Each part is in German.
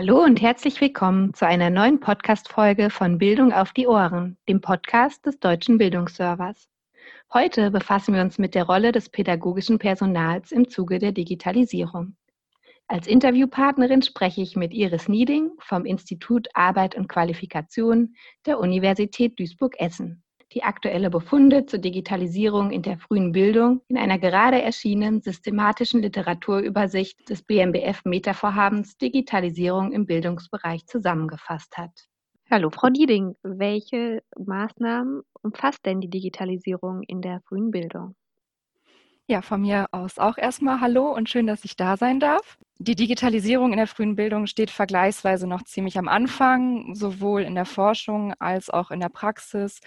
Hallo und herzlich willkommen zu einer neuen Podcast-Folge von Bildung auf die Ohren, dem Podcast des Deutschen Bildungsservers. Heute befassen wir uns mit der Rolle des pädagogischen Personals im Zuge der Digitalisierung. Als Interviewpartnerin spreche ich mit Iris Nieding vom Institut Arbeit und Qualifikation der Universität Duisburg-Essen die aktuelle Befunde zur Digitalisierung in der frühen Bildung in einer gerade erschienenen systematischen Literaturübersicht des BMBF Metavorhabens Digitalisierung im Bildungsbereich zusammengefasst hat. Hallo Frau Nieding, welche Maßnahmen umfasst denn die Digitalisierung in der frühen Bildung? Ja, von mir aus auch erstmal Hallo und schön, dass ich da sein darf. Die Digitalisierung in der frühen Bildung steht vergleichsweise noch ziemlich am Anfang, sowohl in der Forschung als auch in der Praxis,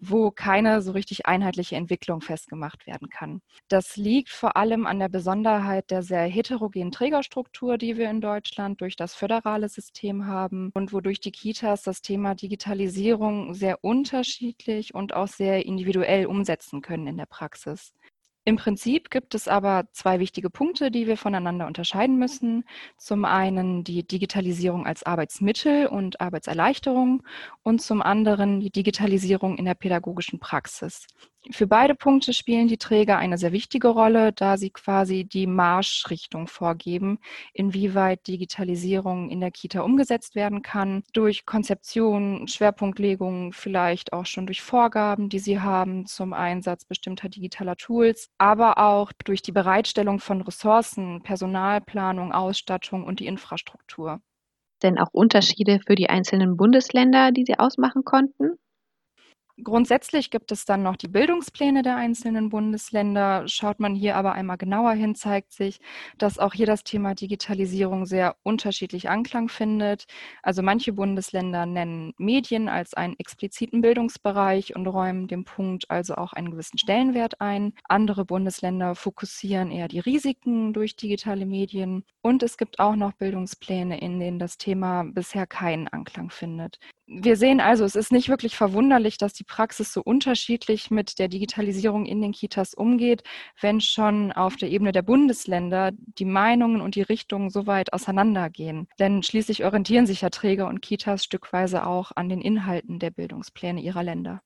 wo keine so richtig einheitliche Entwicklung festgemacht werden kann. Das liegt vor allem an der Besonderheit der sehr heterogenen Trägerstruktur, die wir in Deutschland durch das föderale System haben und wodurch die Kitas das Thema Digitalisierung sehr unterschiedlich und auch sehr individuell umsetzen können in der Praxis. Im Prinzip gibt es aber zwei wichtige Punkte, die wir voneinander unterscheiden müssen. Zum einen die Digitalisierung als Arbeitsmittel und Arbeitserleichterung und zum anderen die Digitalisierung in der pädagogischen Praxis. Für beide Punkte spielen die Träger eine sehr wichtige Rolle, da sie quasi die Marschrichtung vorgeben, inwieweit Digitalisierung in der Kita umgesetzt werden kann, durch Konzeption, Schwerpunktlegung, vielleicht auch schon durch Vorgaben, die sie haben zum Einsatz bestimmter digitaler Tools, aber auch durch die Bereitstellung von Ressourcen, Personalplanung, Ausstattung und die Infrastruktur. Denn auch Unterschiede für die einzelnen Bundesländer, die Sie ausmachen konnten? Grundsätzlich gibt es dann noch die Bildungspläne der einzelnen Bundesländer. Schaut man hier aber einmal genauer hin, zeigt sich, dass auch hier das Thema Digitalisierung sehr unterschiedlich Anklang findet. Also manche Bundesländer nennen Medien als einen expliziten Bildungsbereich und räumen dem Punkt also auch einen gewissen Stellenwert ein. Andere Bundesländer fokussieren eher die Risiken durch digitale Medien. Und es gibt auch noch Bildungspläne, in denen das Thema bisher keinen Anklang findet wir sehen also, es ist nicht wirklich verwunderlich, dass die Praxis so unterschiedlich mit der Digitalisierung in den Kitas umgeht, wenn schon auf der Ebene der Bundesländer die Meinungen und die Richtungen so weit auseinandergehen. Denn schließlich orientieren sich ja Träger und Kitas stückweise auch an den Inhalten der Bildungspläne ihrer Länder.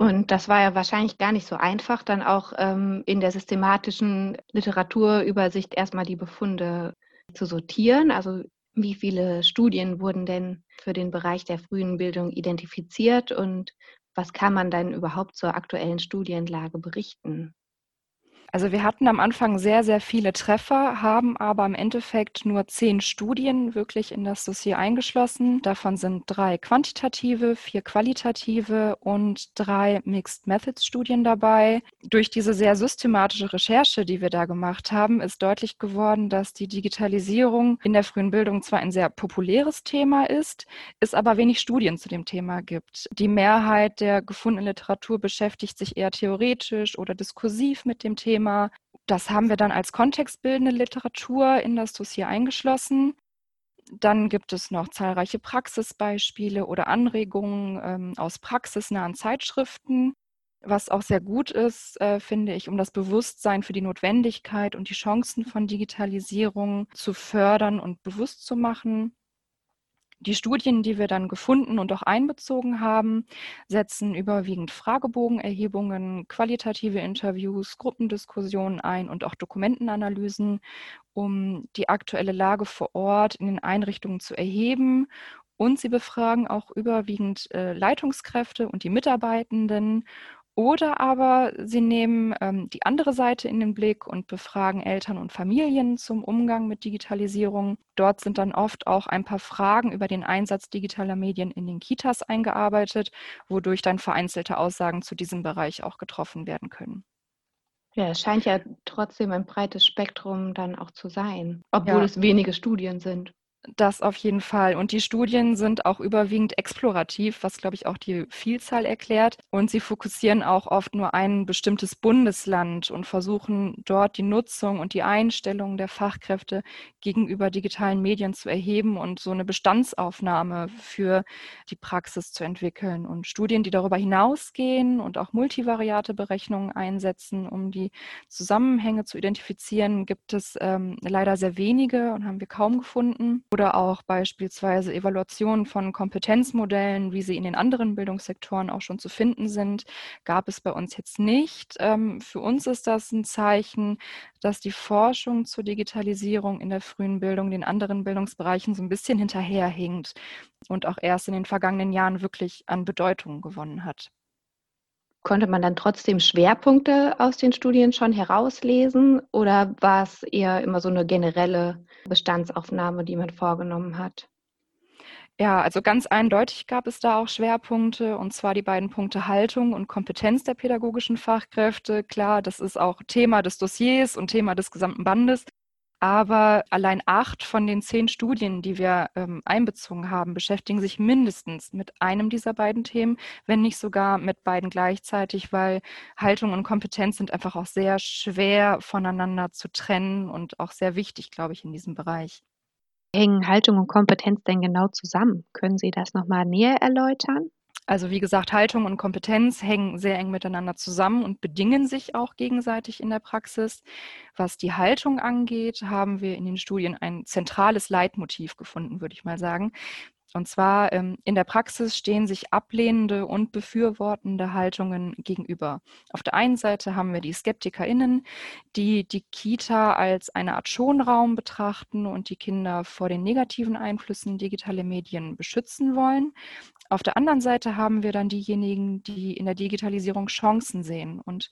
Und das war ja wahrscheinlich gar nicht so einfach, dann auch ähm, in der systematischen Literaturübersicht erstmal die Befunde zu sortieren. Also wie viele Studien wurden denn für den Bereich der frühen Bildung identifiziert und was kann man dann überhaupt zur aktuellen Studienlage berichten? Also wir hatten am Anfang sehr, sehr viele Treffer, haben aber im Endeffekt nur zehn Studien wirklich in das Dossier eingeschlossen. Davon sind drei quantitative, vier qualitative und drei Mixed Methods Studien dabei. Durch diese sehr systematische Recherche, die wir da gemacht haben, ist deutlich geworden, dass die Digitalisierung in der frühen Bildung zwar ein sehr populäres Thema ist, es aber wenig Studien zu dem Thema gibt. Die Mehrheit der gefundenen Literatur beschäftigt sich eher theoretisch oder diskursiv mit dem Thema Thema. Das haben wir dann als kontextbildende Literatur in das Dossier eingeschlossen. Dann gibt es noch zahlreiche Praxisbeispiele oder Anregungen ähm, aus praxisnahen Zeitschriften, was auch sehr gut ist, äh, finde ich, um das Bewusstsein für die Notwendigkeit und die Chancen von Digitalisierung zu fördern und bewusst zu machen. Die Studien, die wir dann gefunden und auch einbezogen haben, setzen überwiegend Fragebogenerhebungen, qualitative Interviews, Gruppendiskussionen ein und auch Dokumentenanalysen, um die aktuelle Lage vor Ort in den Einrichtungen zu erheben. Und sie befragen auch überwiegend äh, Leitungskräfte und die Mitarbeitenden oder aber sie nehmen ähm, die andere Seite in den Blick und befragen Eltern und Familien zum Umgang mit Digitalisierung. Dort sind dann oft auch ein paar Fragen über den Einsatz digitaler Medien in den Kitas eingearbeitet, wodurch dann vereinzelte Aussagen zu diesem Bereich auch getroffen werden können. Ja, es scheint ja trotzdem ein breites Spektrum dann auch zu sein, obwohl ja. es wenige Studien sind. Das auf jeden Fall. Und die Studien sind auch überwiegend explorativ, was, glaube ich, auch die Vielzahl erklärt. Und sie fokussieren auch oft nur ein bestimmtes Bundesland und versuchen dort die Nutzung und die Einstellung der Fachkräfte gegenüber digitalen Medien zu erheben und so eine Bestandsaufnahme für die Praxis zu entwickeln. Und Studien, die darüber hinausgehen und auch multivariate Berechnungen einsetzen, um die Zusammenhänge zu identifizieren, gibt es ähm, leider sehr wenige und haben wir kaum gefunden oder auch beispielsweise Evaluationen von Kompetenzmodellen, wie sie in den anderen Bildungssektoren auch schon zu finden sind, gab es bei uns jetzt nicht. Ähm, für uns ist das ein Zeichen, dass die Forschung zur Digitalisierung in der frühen Bildung den anderen Bildungsbereichen so ein bisschen hinterherhinkt und auch erst in den vergangenen Jahren wirklich an Bedeutung gewonnen hat. Konnte man dann trotzdem Schwerpunkte aus den Studien schon herauslesen oder war es eher immer so eine generelle Bestandsaufnahme, die man vorgenommen hat? Ja, also ganz eindeutig gab es da auch Schwerpunkte, und zwar die beiden Punkte Haltung und Kompetenz der pädagogischen Fachkräfte. Klar, das ist auch Thema des Dossiers und Thema des gesamten Bandes. Aber allein acht von den zehn Studien, die wir ähm, einbezogen haben, beschäftigen sich mindestens mit einem dieser beiden Themen, wenn nicht sogar mit beiden gleichzeitig, weil Haltung und Kompetenz sind einfach auch sehr schwer voneinander zu trennen und auch sehr wichtig, glaube ich, in diesem Bereich. Hängen Haltung und Kompetenz denn genau zusammen? Können Sie das nochmal näher erläutern? Also wie gesagt, Haltung und Kompetenz hängen sehr eng miteinander zusammen und bedingen sich auch gegenseitig in der Praxis. Was die Haltung angeht, haben wir in den Studien ein zentrales Leitmotiv gefunden, würde ich mal sagen. Und zwar ähm, in der Praxis stehen sich ablehnende und befürwortende Haltungen gegenüber. Auf der einen Seite haben wir die SkeptikerInnen, die die Kita als eine Art Schonraum betrachten und die Kinder vor den negativen Einflüssen digitaler Medien beschützen wollen. Auf der anderen Seite haben wir dann diejenigen, die in der Digitalisierung Chancen sehen und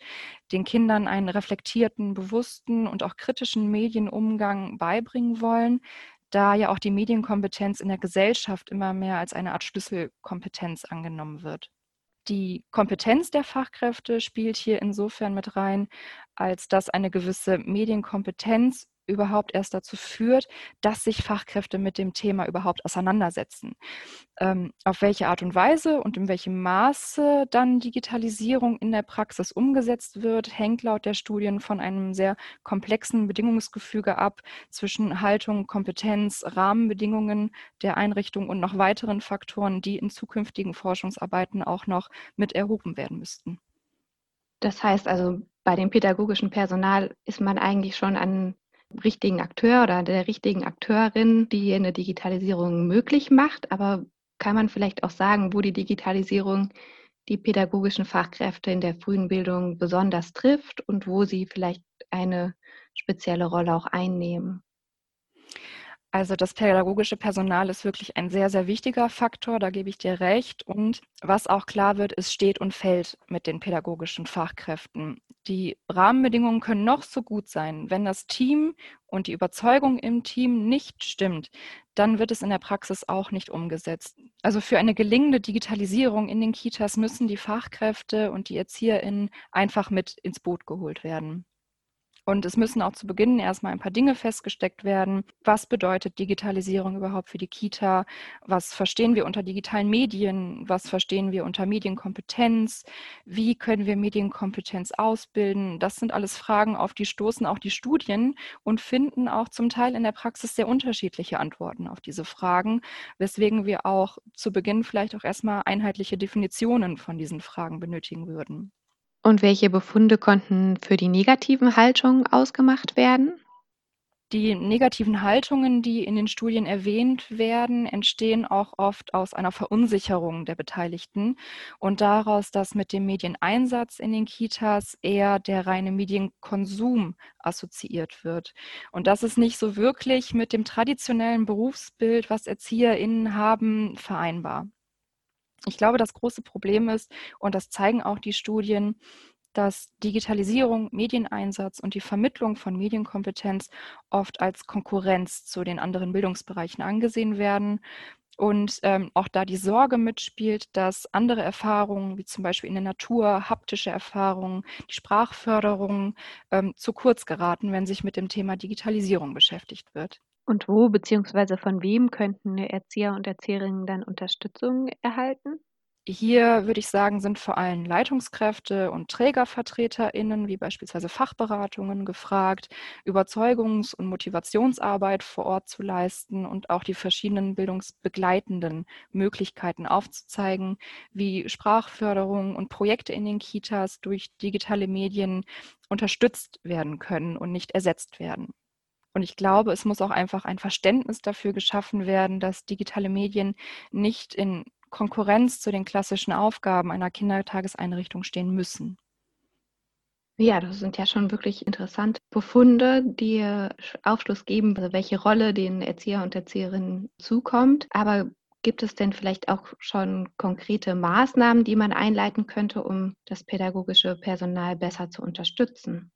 den Kindern einen reflektierten, bewussten und auch kritischen Medienumgang beibringen wollen, da ja auch die Medienkompetenz in der Gesellschaft immer mehr als eine Art Schlüsselkompetenz angenommen wird. Die Kompetenz der Fachkräfte spielt hier insofern mit rein, als dass eine gewisse Medienkompetenz überhaupt erst dazu führt, dass sich Fachkräfte mit dem Thema überhaupt auseinandersetzen. Ähm, auf welche Art und Weise und in welchem Maße dann Digitalisierung in der Praxis umgesetzt wird, hängt laut der Studien von einem sehr komplexen Bedingungsgefüge ab zwischen Haltung, Kompetenz, Rahmenbedingungen der Einrichtung und noch weiteren Faktoren, die in zukünftigen Forschungsarbeiten auch noch mit erhoben werden müssten. Das heißt also, bei dem pädagogischen Personal ist man eigentlich schon an richtigen Akteur oder der richtigen Akteurin, die eine Digitalisierung möglich macht. Aber kann man vielleicht auch sagen, wo die Digitalisierung die pädagogischen Fachkräfte in der frühen Bildung besonders trifft und wo sie vielleicht eine spezielle Rolle auch einnehmen? Also das pädagogische Personal ist wirklich ein sehr, sehr wichtiger Faktor, da gebe ich dir recht. Und was auch klar wird, es steht und fällt mit den pädagogischen Fachkräften. Die Rahmenbedingungen können noch so gut sein. Wenn das Team und die Überzeugung im Team nicht stimmt, dann wird es in der Praxis auch nicht umgesetzt. Also für eine gelingende Digitalisierung in den Kitas müssen die Fachkräfte und die ErzieherInnen einfach mit ins Boot geholt werden. Und es müssen auch zu Beginn erstmal ein paar Dinge festgesteckt werden. Was bedeutet Digitalisierung überhaupt für die Kita? Was verstehen wir unter digitalen Medien? Was verstehen wir unter Medienkompetenz? Wie können wir Medienkompetenz ausbilden? Das sind alles Fragen, auf die stoßen auch die Studien und finden auch zum Teil in der Praxis sehr unterschiedliche Antworten auf diese Fragen, weswegen wir auch zu Beginn vielleicht auch erstmal einheitliche Definitionen von diesen Fragen benötigen würden. Und welche Befunde konnten für die negativen Haltungen ausgemacht werden? Die negativen Haltungen, die in den Studien erwähnt werden, entstehen auch oft aus einer Verunsicherung der Beteiligten und daraus, dass mit dem Medieneinsatz in den Kitas eher der reine Medienkonsum assoziiert wird. Und das ist nicht so wirklich mit dem traditionellen Berufsbild, was ErzieherInnen haben, vereinbar. Ich glaube, das große Problem ist, und das zeigen auch die Studien, dass Digitalisierung, Medieneinsatz und die Vermittlung von Medienkompetenz oft als Konkurrenz zu den anderen Bildungsbereichen angesehen werden. Und ähm, auch da die Sorge mitspielt, dass andere Erfahrungen, wie zum Beispiel in der Natur, haptische Erfahrungen, die Sprachförderung ähm, zu kurz geraten, wenn sich mit dem Thema Digitalisierung beschäftigt wird. Und wo bzw. von wem könnten Erzieher und Erzieherinnen dann Unterstützung erhalten? Hier würde ich sagen, sind vor allem Leitungskräfte und TrägervertreterInnen, wie beispielsweise Fachberatungen, gefragt, Überzeugungs- und Motivationsarbeit vor Ort zu leisten und auch die verschiedenen bildungsbegleitenden Möglichkeiten aufzuzeigen, wie Sprachförderung und Projekte in den Kitas durch digitale Medien unterstützt werden können und nicht ersetzt werden. Und ich glaube, es muss auch einfach ein Verständnis dafür geschaffen werden, dass digitale Medien nicht in Konkurrenz zu den klassischen Aufgaben einer Kindertageseinrichtung stehen müssen. Ja, das sind ja schon wirklich interessante Befunde, die Aufschluss geben, also welche Rolle den Erzieher und Erzieherinnen zukommt. Aber gibt es denn vielleicht auch schon konkrete Maßnahmen, die man einleiten könnte, um das pädagogische Personal besser zu unterstützen?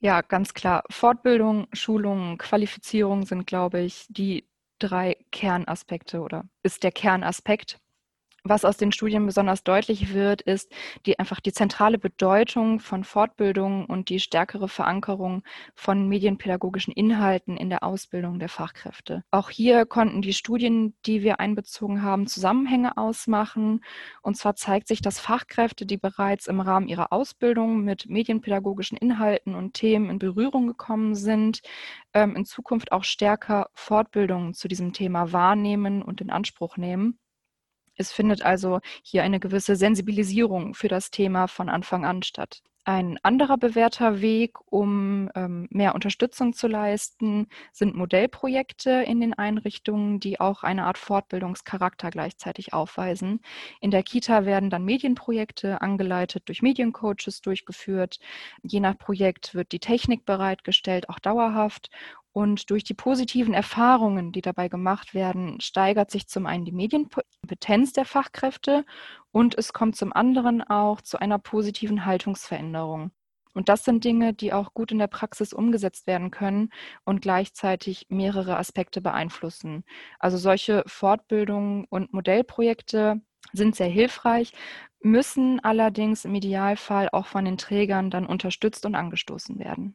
Ja, ganz klar. Fortbildung, Schulung, Qualifizierung sind, glaube ich, die drei Kernaspekte oder ist der Kernaspekt was aus den Studien besonders deutlich wird, ist die einfach die zentrale Bedeutung von Fortbildung und die stärkere Verankerung von medienpädagogischen Inhalten in der Ausbildung der Fachkräfte. Auch hier konnten die Studien, die wir einbezogen haben, Zusammenhänge ausmachen. Und zwar zeigt sich, dass Fachkräfte, die bereits im Rahmen ihrer Ausbildung mit medienpädagogischen Inhalten und Themen in Berührung gekommen sind, ähm, in Zukunft auch stärker Fortbildungen zu diesem Thema wahrnehmen und in Anspruch nehmen. Es findet also hier eine gewisse Sensibilisierung für das Thema von Anfang an statt. Ein anderer bewährter Weg, um ähm, mehr Unterstützung zu leisten, sind Modellprojekte in den Einrichtungen, die auch eine Art Fortbildungscharakter gleichzeitig aufweisen. In der Kita werden dann Medienprojekte angeleitet durch Mediencoaches durchgeführt. Je nach Projekt wird die Technik bereitgestellt, auch dauerhaft. Und durch die positiven Erfahrungen, die dabei gemacht werden, steigert sich zum einen die Medienkompetenz der Fachkräfte und es kommt zum anderen auch zu einer positiven Haltungsveränderung. Und das sind Dinge, die auch gut in der Praxis umgesetzt werden können und gleichzeitig mehrere Aspekte beeinflussen. Also solche Fortbildungen und Modellprojekte sind sehr hilfreich, müssen allerdings im Idealfall auch von den Trägern dann unterstützt und angestoßen werden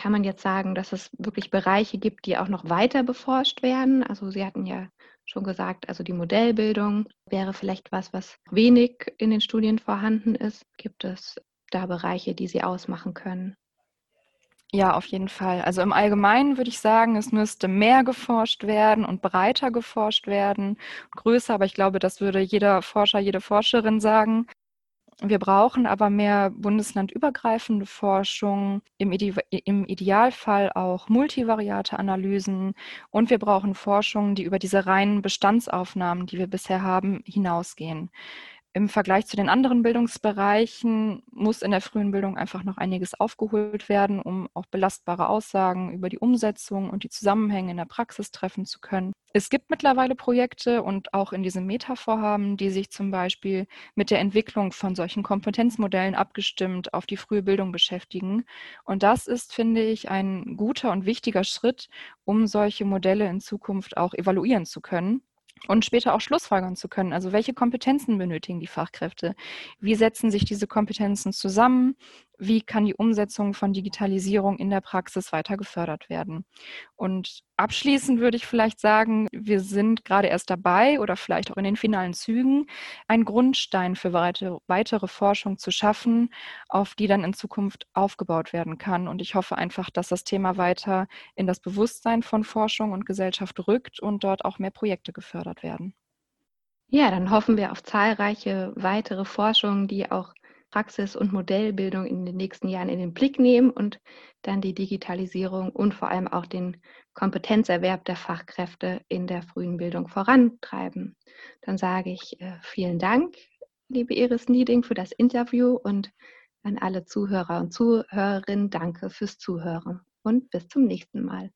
kann man jetzt sagen, dass es wirklich Bereiche gibt, die auch noch weiter beforscht werden? Also Sie hatten ja schon gesagt, also die Modellbildung wäre vielleicht was, was wenig in den Studien vorhanden ist. Gibt es da Bereiche, die Sie ausmachen können? Ja, auf jeden Fall. Also im Allgemeinen würde ich sagen, es müsste mehr geforscht werden und breiter geforscht werden, größer, aber ich glaube, das würde jeder Forscher, jede Forscherin sagen. Wir brauchen aber mehr bundeslandübergreifende Forschung, im, Ide im, Idealfall auch multivariate Analysen und wir brauchen Forschung, die über diese reinen Bestandsaufnahmen, die wir bisher haben, hinausgehen. Im Vergleich zu den anderen Bildungsbereichen muss in der frühen Bildung einfach noch einiges aufgeholt werden, um auch belastbare Aussagen über die Umsetzung und die Zusammenhänge in der Praxis treffen zu können. Es gibt mittlerweile Projekte und auch in diesem Meta-Vorhaben, die sich zum Beispiel mit der Entwicklung von solchen Kompetenzmodellen abgestimmt auf die frühe Bildung beschäftigen. Und das ist, finde ich, ein guter und wichtiger Schritt, um solche Modelle in Zukunft auch evaluieren zu können und später auch Schlussfolgern zu können. Also welche Kompetenzen benötigen die Fachkräfte? Wie setzen sich diese Kompetenzen zusammen? Wie kann die Umsetzung von Digitalisierung in der Praxis weiter gefördert werden? Und abschließend würde ich vielleicht sagen, wir sind gerade erst dabei oder vielleicht auch in den finalen Zügen, einen Grundstein für weitere Forschung zu schaffen, auf die dann in Zukunft aufgebaut werden kann. Und ich hoffe einfach, dass das Thema weiter in das Bewusstsein von Forschung und Gesellschaft rückt und dort auch mehr Projekte gefördert werden. Ja, dann hoffen wir auf zahlreiche weitere Forschungen, die auch Praxis- und Modellbildung in den nächsten Jahren in den Blick nehmen und dann die Digitalisierung und vor allem auch den Kompetenzerwerb der Fachkräfte in der frühen Bildung vorantreiben. Dann sage ich äh, vielen Dank, liebe Iris Nieding, für das Interview und an alle Zuhörer und Zuhörerinnen danke fürs Zuhören und bis zum nächsten Mal.